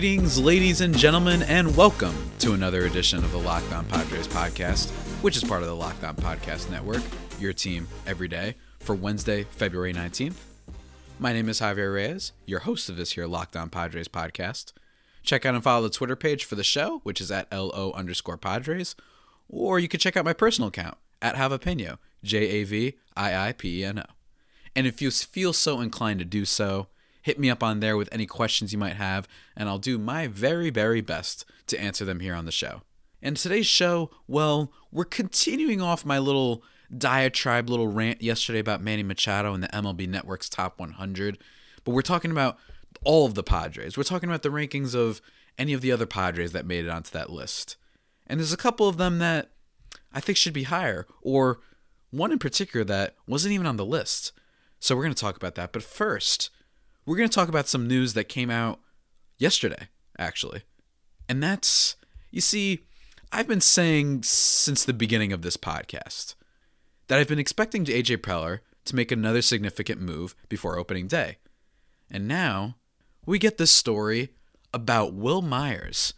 Greetings, ladies and gentlemen, and welcome to another edition of the Locked On Padres podcast, which is part of the Locked On Podcast Network, your team every day, for Wednesday, February 19th. My name is Javier Reyes, your host of this here Locked On Padres podcast. Check out and follow the Twitter page for the show, which is at LO underscore Padres, or you can check out my personal account at Javapeno, J A V I I P E N O. And if you feel so inclined to do so, hit me up on there with any questions you might have, and I'll do my very, very best to answer them here on the show. And today's show, well, we're continuing off my little diatribe, little rant yesterday about Manny Machado and the MLB Network's top 100, but we're talking about all of the Padres. We're talking about the rankings of any of the other Padres that made it onto that list. And there's a couple of them that I think should be higher, or one in particular that wasn't even on the list. So we're going to talk about that. But first, we're going to talk about some news that came out yesterday, actually. And that's, you see, I've been saying since the beginning of this podcast that I've been expecting AJ Preller to make another significant move before opening day. And now we get this story about Wil Myers.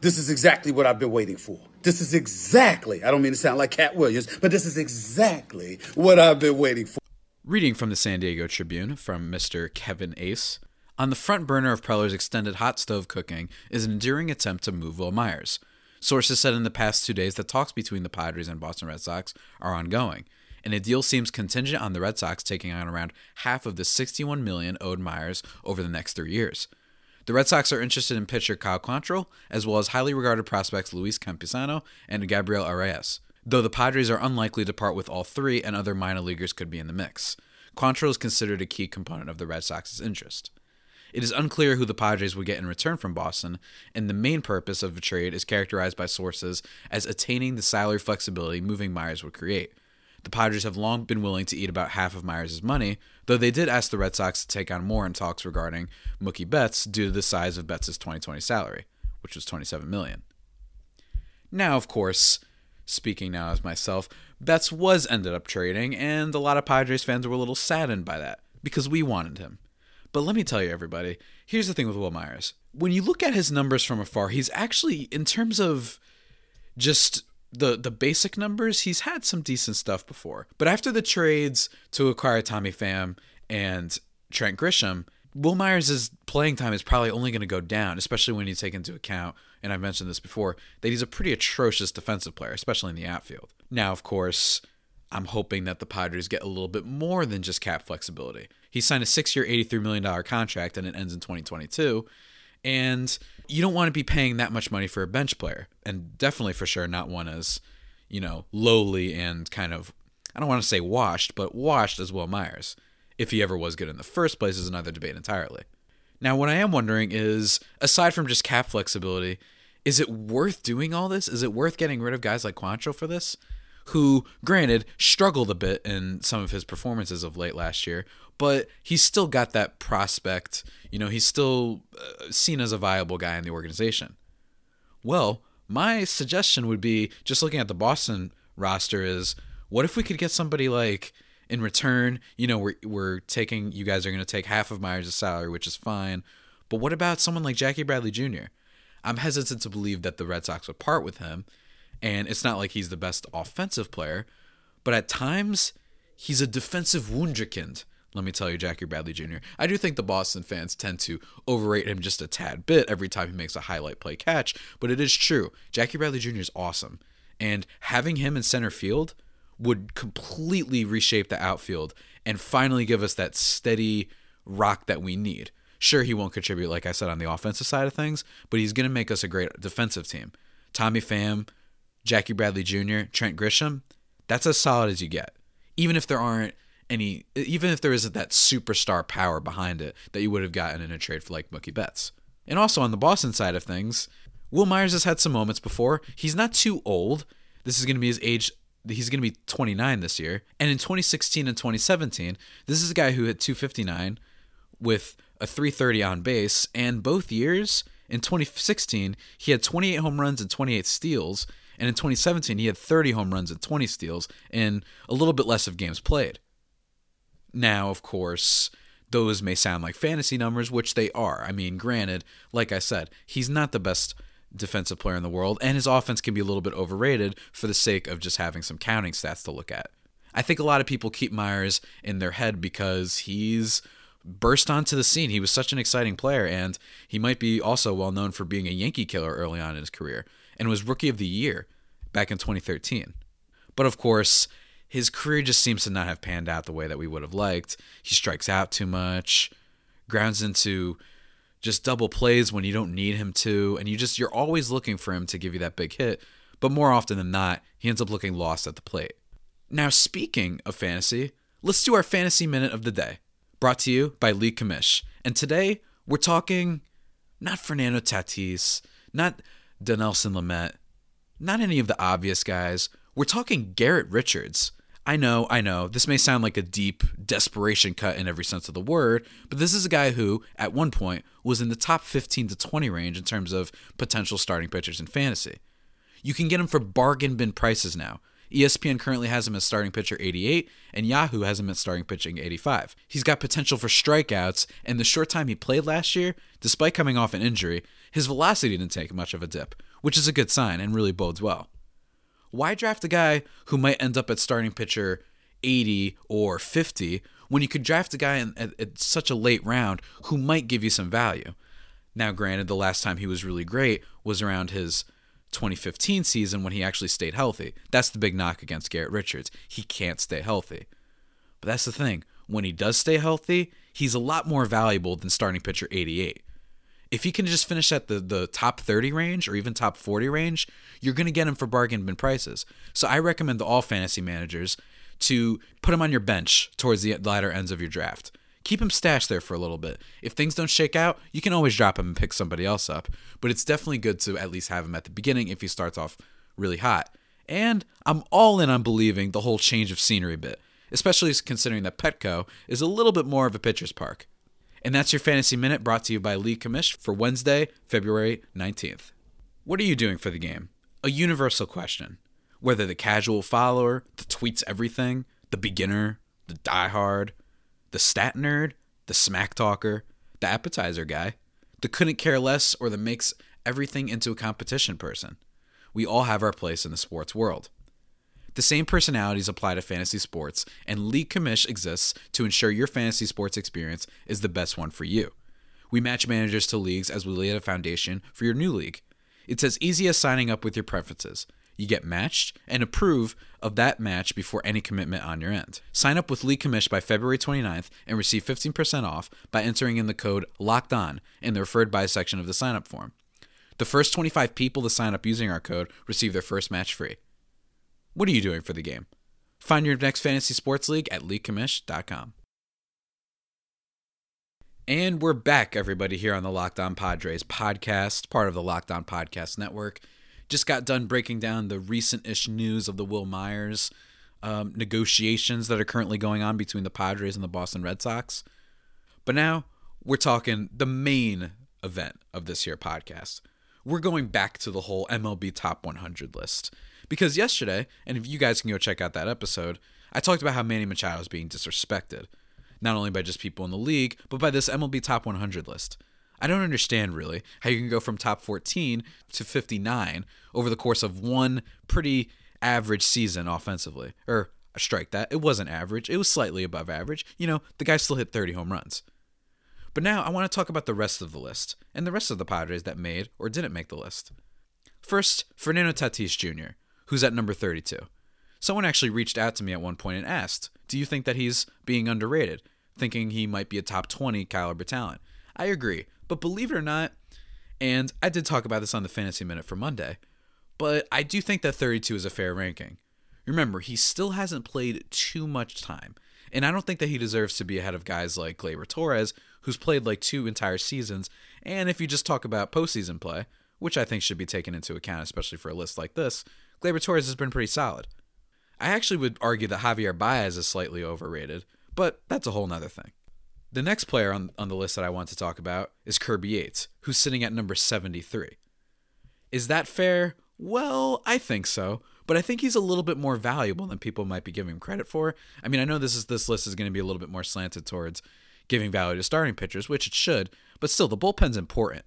This is exactly what I've been waiting for. This is exactly, I don't mean to sound like Katt Williams, but this is exactly what I've been waiting for. Reading from the San Diego Tribune from Mr. Kevin Acee, on the front burner of Preller's extended hot stove cooking is an enduring attempt to move Wil Myers. Sources said in the past two days that talks between the Padres and Boston Red Sox are ongoing, and a deal seems contingent on the Red Sox taking on around half of the 61 million owed Myers over the next three years. The Red Sox are interested in pitcher Kyle Quantrill, as well as highly regarded prospects Luis Campusano and Gabriel Arias though the Padres are unlikely to part with all three and other minor leaguers could be in the mix. Quantrill is considered a key component of the Red Sox's interest. It is unclear who the Padres would get in return from Boston, and the main purpose of the trade is characterized by sources as attaining the salary flexibility moving Myers would create. The Padres have long been willing to eat about half of Myers' money, though they did ask the Red Sox to take on more in talks regarding Mookie Betts due to the size of Betts' 2020 salary, which was 27 million. Now, of course, speaking now as myself, Betts was ended up trading, and a lot of Padres fans were a little saddened by that because we wanted him. But let me tell you, everybody, here's the thing with Wil Myers. When you look at his numbers from afar, he's actually, in terms of just the the basic numbers, he's had some decent stuff before. But after the trades to acquire Tommy Pham and Trent Grisham, Wil Myers' playing time is probably only going to go down, especially when you take into account, and I've mentioned this before, that he's a pretty atrocious defensive player, especially in the outfield. Now, of course, I'm hoping that the Padres get a little bit more than just cap flexibility. He signed a six year, $83 million contract and it ends in 2022. And you don't want to be paying that much money for a bench player. And definitely for sure not one as, you know, lowly and kind of, I don't want to say washed, but washed as Wil Myers if he ever was good in the first place is another debate entirely. Now, what I am wondering is, aside from just cap flexibility, is it worth doing all this? Is it worth getting rid of guys like Quantrill for this? Who, granted, struggled a bit in some of his performances of late last year, but he's still got that prospect. You know, he's still uh, seen as a viable guy in the organization. Well, my suggestion would be just looking at the Boston roster is what if we could get somebody like in return, you know, we're we're taking you guys are going to take half of Myers' salary, which is fine. But what about someone like Jackie Bradley Jr.? I'm hesitant to believe that the Red Sox would part with him, and it's not like he's the best offensive player, but at times he's a defensive wunderkind. Let me tell you, Jackie Bradley Jr. I do think the Boston fans tend to overrate him just a tad bit every time he makes a highlight play catch, but it is true. Jackie Bradley Jr. is awesome, and having him in center field would completely reshape the outfield and finally give us that steady rock that we need. Sure, he won't contribute, like I said, on the offensive side of things, but he's going to make us a great defensive team. Tommy Pham, Jackie Bradley Jr., Trent Grisham, that's as solid as you get. Even if there aren't any, even if there isn't that superstar power behind it that you would have gotten in a trade for like Mookie Betts. And also on the Boston side of things, Wil Myers has had some moments before. He's not too old. This is going to be his age he's going to be 29 this year. And in 2016 and 2017, this is a guy who hit 259 with a 330 on base. And both years, in 2016, he had 28 home runs and 28 steals. And in 2017, he had 30 home runs and 20 steals in a little bit less of games played. Now, of course, those may sound like fantasy numbers, which they are. I mean, granted, like I said, he's not the best defensive player in the world, and his offense can be a little bit overrated for the sake of just having some counting stats to look at. I think a lot of people keep Myers in their head because he's burst onto the scene. He was such an exciting player, and he might be also well known for being a Yankee killer early on in his career, and was Rookie of the Year back in 2013. But of course, his career just seems to not have panned out the way that we would have liked. He strikes out too much, grounds into just double plays when you don't need him to, and you just you're always looking for him to give you that big hit, but more often than not, he ends up looking lost at the plate. Now, speaking of fantasy, let's do our fantasy minute of the day, brought to you by League Commish. And today we're talking not Fernando Tatis, not Dinelson Lamet, not any of the obvious guys. We're talking Garrett Richards. I know, I know, this may sound like a deep desperation cut in every sense of the word, but this is a guy who, at one point, was in the top 15 to 20 range in terms of potential starting pitchers in fantasy. You can get him for bargain bin prices now. ESPN currently has him as starting pitcher 88, and Yahoo has him at starting pitching 85. He's got potential for strikeouts, and the short time he played last year, despite coming off an injury, his velocity didn't take much of a dip, which is a good sign and really bodes well why draft a guy who might end up at starting pitcher 80 or 50 when you could draft a guy in, at, at, such a late round who might give you some value? Now, granted, the last time he was really great was around his 2015 season when he actually stayed healthy. That's the big knock against Garrett Richards. He can't stay healthy. But that's the thing. When he does stay healthy, he's a lot more valuable than starting pitcher 88 if he can just finish at the, the top 30 range or even top 40 range, you're going to get him for bargain bin prices. So I recommend to all fantasy managers to put him on your bench towards the latter ends of your draft. Keep him stashed there for a little bit. If things don't shake out, you can always drop him and pick somebody else up. But it's definitely good to at least have him at the beginning if he starts off really hot. And I'm all in on believing the whole change of scenery bit, especially considering that Petco is a little bit more of a pitcher's park. And that's your Fantasy Minute brought to you by League Commish for Wednesday, February 19th. What are you doing for the game? A universal question. Whether the casual follower, the tweets everything, the beginner, the diehard, the stat nerd, the smack talker, the appetizer guy, the couldn't care less, or the makes everything into a competition person. We all have our place in the sports world. The same personalities apply to fantasy sports, and League Commish exists to ensure your fantasy sports experience is the best one for you. We match managers to leagues as we lay a foundation for your new league. It's as easy as signing up with your preferences. You get matched and approve of that match before any commitment on your end. Sign up with League Commish by February 29th and receive 15% off by entering in the code LOCKED ON in the referred by section of the sign up form. The first 25 people to sign up using our code receive their first match free. What are you doing for the game? Find your next fantasy sports league at leaguecommish.com. And we're back, everybody, here on the Locked On Padres podcast, part of the Locked On Podcast Network. Just got done breaking down the recent ish news of the Wil Myers um, negotiations that are currently going on between the Padres and the Boston Red Sox. But now we're talking the main event of this year podcast. We're going back to the whole MLB Top 100 list. Because yesterday, and if you guys can go check out that episode, I talked about how Manny Machado is being disrespected, not only by just people in the league, but by this MLB Top 100 list. I don't understand really how you can go from top 14 to 59 over the course of one pretty average season offensively. Or strike that. It wasn't average. It was slightly above average. You know, the guy still hit 30 home runs. But now I want to talk about the rest of the list and the rest of the Padres that made or didn't make the list. First, Fernando Tatis Jr who's at number 32. Someone actually reached out to me at one point and asked, Do you think that he's being underrated? Thinking he might be a top 20 caliber talent. I agree, but believe it or not, and I did talk about this on the Fantasy Minute for Monday, but I do think that 32 is a fair ranking. Remember, he still hasn't played too much time, and I don't think that he deserves to be ahead of guys like Gleyber Torres, who's played like two entire seasons, and if you just talk about postseason play, which I think should be taken into account, especially for a list like this, Gleyber Torres has been pretty solid. I actually would argue that Javier Baez is slightly overrated, but that's a whole nother thing. The next player on, on the list that I want to talk about is Kirby Yates, who's sitting at number 73. Is that fair? Well, I think so, but I think he's a little bit more valuable than people might be giving him credit for. I mean, I know this is this list is going to be a little bit more slanted towards giving value to starting pitchers, which it should, but still, the bullpen's important.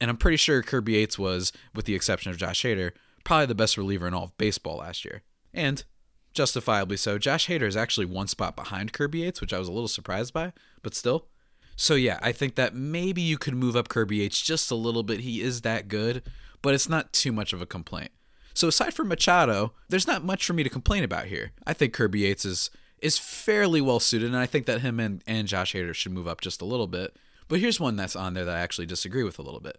And I'm pretty sure Kirby Yates was, with the exception of Josh Hader, probably the best reliever in all of baseball last year. And justifiably so, Josh Hader is actually one spot behind Kirby Yates, which I was a little surprised by, but still. So yeah, I think that maybe you could move up Kirby Yates just a little bit. He is that good, but it's not too much of a complaint. So aside from Machado, there's not much for me to complain about here. I think Kirby Yates is is fairly well suited, and I think that him and, and Josh Hader should move up just a little bit. But here's one that's on there that I actually disagree with a little bit.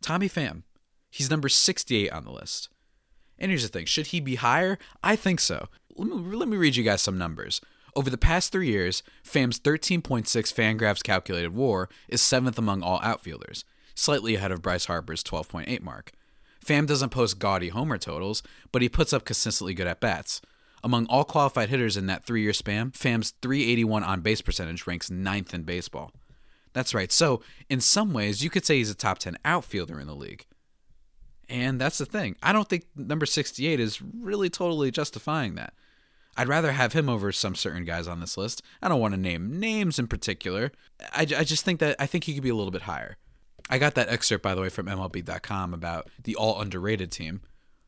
Tommy Pham. He's number 68 on the list. And here's the thing should he be higher? I think so. Let me, let me read you guys some numbers. Over the past three years, Pham's 13.6 Fangraphs calculated WAR is seventh among all outfielders, slightly ahead of Bryce Harper's 12.8 mark. Pham doesn't post gaudy homer totals, but he puts up consistently good at bats. Among all qualified hitters in that three year span, Pham's 381 on base percentage ranks ninth in baseball. That's right. So, in some ways, you could say he's a top 10 outfielder in the league. And that's the thing. I don't think number 68 is really totally justifying that. I'd rather have him over some certain guys on this list. I don't want to name names in particular. I, I just think that I think he could be a little bit higher. I got that excerpt, by the way, from MLB.com about the all underrated team.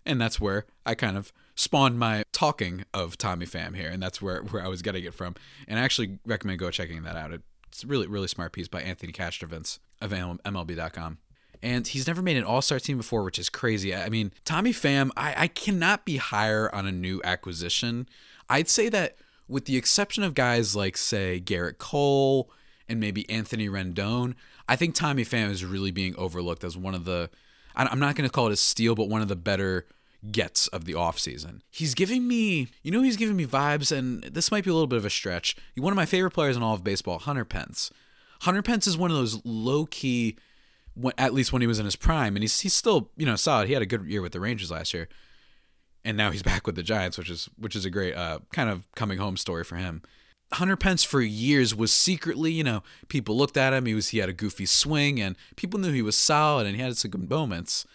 And that's where I kind of spawned my talking of Tommy Pham here. And that's where, where I was getting it from. And I actually recommend go checking that out. It's a really, really smart piece by Anthony Castrovince of MLB.com. And he's never made an all star team before, which is crazy. I mean, Tommy Pham, I, I cannot be higher on a new acquisition. I'd say that with the exception of guys like, say, Gerrit Cole and maybe Anthony Rendon, I think Tommy Pham is really being overlooked as one of the, I'm not going to call it a steal, but one of the better gets of the offseason. He's giving me, you know, he's giving me vibes, and this might be a little bit of a stretch. One of my favorite players in all of baseball, Hunter Pence. Hunter Pence is one of those low key, at least when he was in his prime, and he's he's still you know solid. He had a good year with the Rangers last year, and now he's back with the Giants, which is which is a great uh, kind of coming home story for him. Hunter Pence for years was secretly, you know, people looked at him. He was he had a goofy swing, and people knew he was solid, and he had some good moments,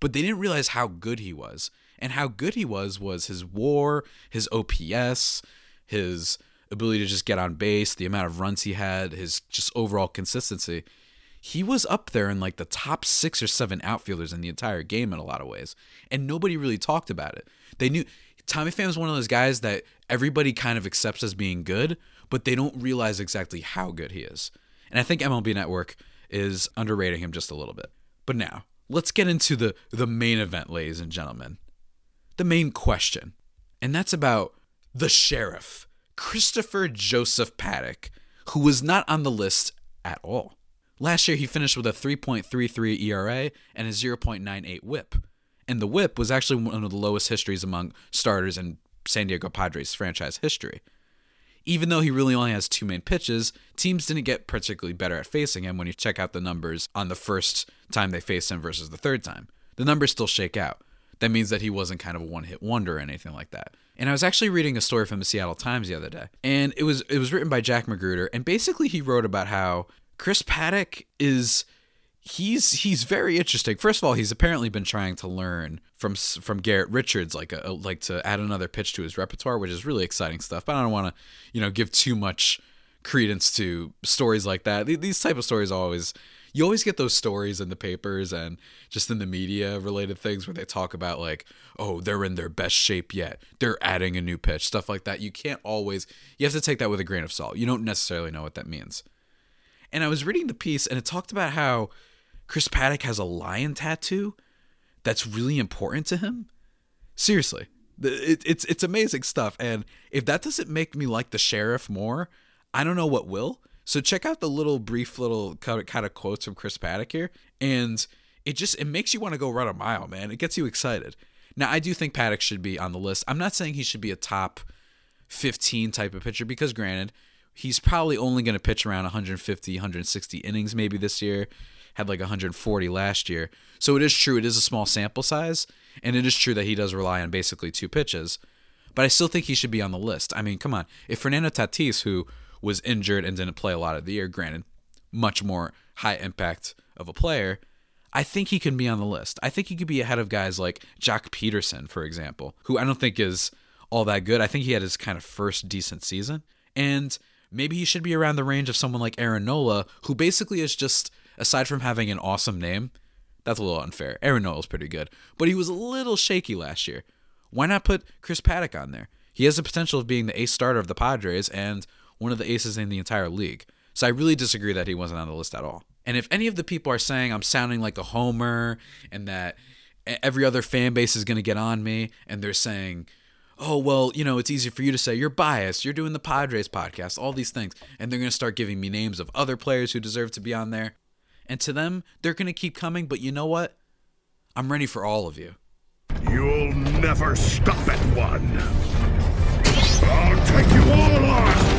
but they didn't realize how good he was. And how good he was was his WAR, his OPS, his ability to just get on base, the amount of runs he had, his just overall consistency. He was up there in like the top six or seven outfielders in the entire game in a lot of ways, and nobody really talked about it. They knew Tommy Pham is one of those guys that everybody kind of accepts as being good, but they don't realize exactly how good he is. And I think MLB Network is underrating him just a little bit. But now, let's get into the the main event, ladies and gentlemen. The main question. And that's about the sheriff, Christopher Joseph Paddack, who was not on the list at all. Last year, he finished with a 3.33 ERA and a 0.98 whip. And the whip was actually one of the lowest histories among starters in San Diego Padres franchise history. Even though he really only has two main pitches, teams didn't get particularly better at facing him when you check out the numbers on the first time they faced him versus the third time. The numbers still shake out. That means that he wasn't kind of a one-hit wonder or anything like that. And I was actually reading a story from the Seattle Times the other day, and it was it was written by Jack Magruder, and basically he wrote about how Chris Paddack is he's he's very interesting. First of all, he's apparently been trying to learn from from Garrett Richards, like a, like to add another pitch to his repertoire, which is really exciting stuff. But I don't want to, you know, give too much credence to stories like that. These type of stories always you always get those stories in the papers and just in the media related things where they talk about like, oh, they're in their best shape yet. They're adding a new pitch, stuff like that. You can't always you have to take that with a grain of salt. You don't necessarily know what that means. And I was reading the piece and it talked about how Chris Paddack has a lion tattoo that's really important to him. Seriously, it, it's it's amazing stuff. And if that doesn't make me like the sheriff more, I don't know what will. So check out the little brief little kind of, quotes from Chris Paddack here, and it just it makes you want to go run a mile, man. It gets you excited. Now I do think Paddack should be on the list. I'm not saying he should be a top 15 type of pitcher because granted he's probably only going to pitch around 150, 160 innings maybe this year. Had like 140 last year. So it is true, it is a small sample size, and it is true that he does rely on basically two pitches. But I still think he should be on the list. I mean, come on. If Fernando Tatis, who was injured and didn't play a lot of the year, granted, much more high impact of a player, I think he can be on the list. I think he could be ahead of guys like Joc Pederson, for example, who I don't think is all that good. I think he had his kind of first decent season. And maybe he should be around the range of someone like Aaron Nola, who basically is just, aside from having an awesome name, that's a little unfair. Aaron Nola's pretty good, but he was a little shaky last year. Why not put Chris Paddack on there? He has the potential of being the ace starter of the Padres and one of the aces in the entire league. So I really disagree that he wasn't on the list at all. And if any of the people are saying I'm sounding like a homer and that every other fan base is going to get on me and they're saying, oh, well, you know, it's easy for you to say you're biased, you're doing the Padres podcast, all these things. And they're going to start giving me names of other players who deserve to be on there. And to them, they're going to keep coming. But you know what? I'm ready for all of you. You'll never stop at one. I'll take you all on.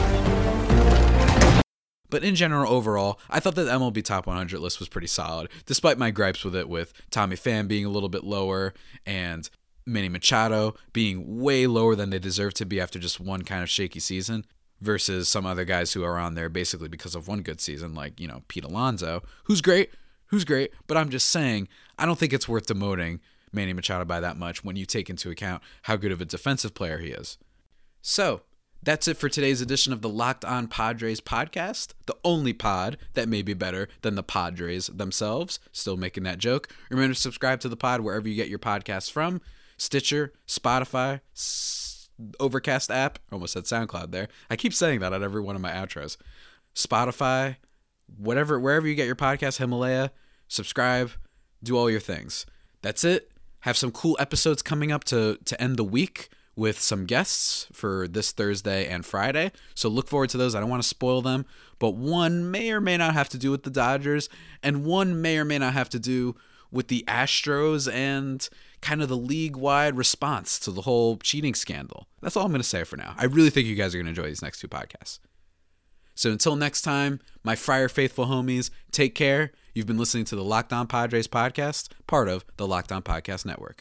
But in general, overall, I thought that the MLB Top 100 list was pretty solid, despite my gripes with it, with Tommy Pham being a little bit lower and Manny Machado being way lower than they deserve to be after just one kind of shaky season, versus some other guys who are on there basically because of one good season, like, you know, Pete Alonso, who's great, who's great, but I'm just saying, I don't think it's worth demoting Manny Machado by that much when you take into account how good of a defensive player he is. So, that's it for today's edition of the Locked On Padres podcast, the only pod that may be better than the Padres themselves. Still making that joke. Remember to subscribe to the pod wherever you get your podcasts from Stitcher, Spotify, Overcast app. I Almost said SoundCloud there. I keep saying that on every one of my outros. Spotify, whatever, wherever you get your podcast, Himalaya, subscribe, do all your things. That's it. Have some cool episodes coming up to, to end the week with some guests for this Thursday and Friday. So look forward to those. I don't want to spoil them, but one may or may not have to do with the Dodgers, and one may or may not have to do with the Astros and kind of the league wide response to the whole cheating scandal. That's all I'm going to say for now. I really think you guys are going to enjoy these next two podcasts. So until next time, my Friar Faithful homies, take care. You've been listening to the Locked On Padres podcast, part of the Locked On Podcast Network.